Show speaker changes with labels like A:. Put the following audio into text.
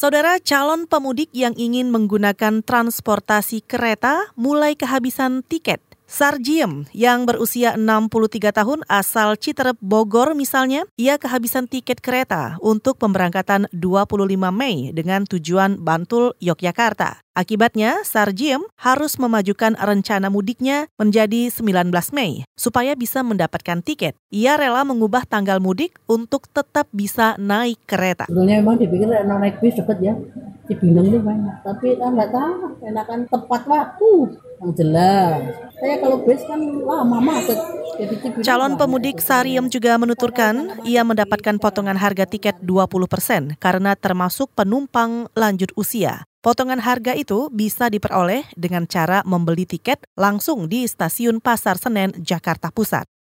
A: Saudara calon pemudik yang ingin menggunakan transportasi kereta mulai kehabisan tiket. Sarjiem yang berusia 63 tahun asal Citerep Bogor misalnya, ia kehabisan tiket kereta untuk pemberangkatan 25 Mei dengan tujuan Bantul, Yogyakarta. Akibatnya, Sarjiem harus memajukan rencana mudiknya menjadi 19 Mei supaya bisa mendapatkan tiket. Ia rela mengubah tanggal mudik untuk tetap bisa naik kereta.
B: Sebetulnya memang dipikir naik bis cepet ya, dibingung nih banyak. Tapi kita nggak tahu, enakan tepat waktu yang jelas. Saya kalau bis kan lama macet.
A: Calon pemudik Sariem juga menuturkan ia mendapatkan potongan harga tiket 20 persen karena termasuk penumpang lanjut usia. Potongan harga itu bisa diperoleh dengan cara membeli tiket langsung di stasiun Pasar Senen, Jakarta Pusat.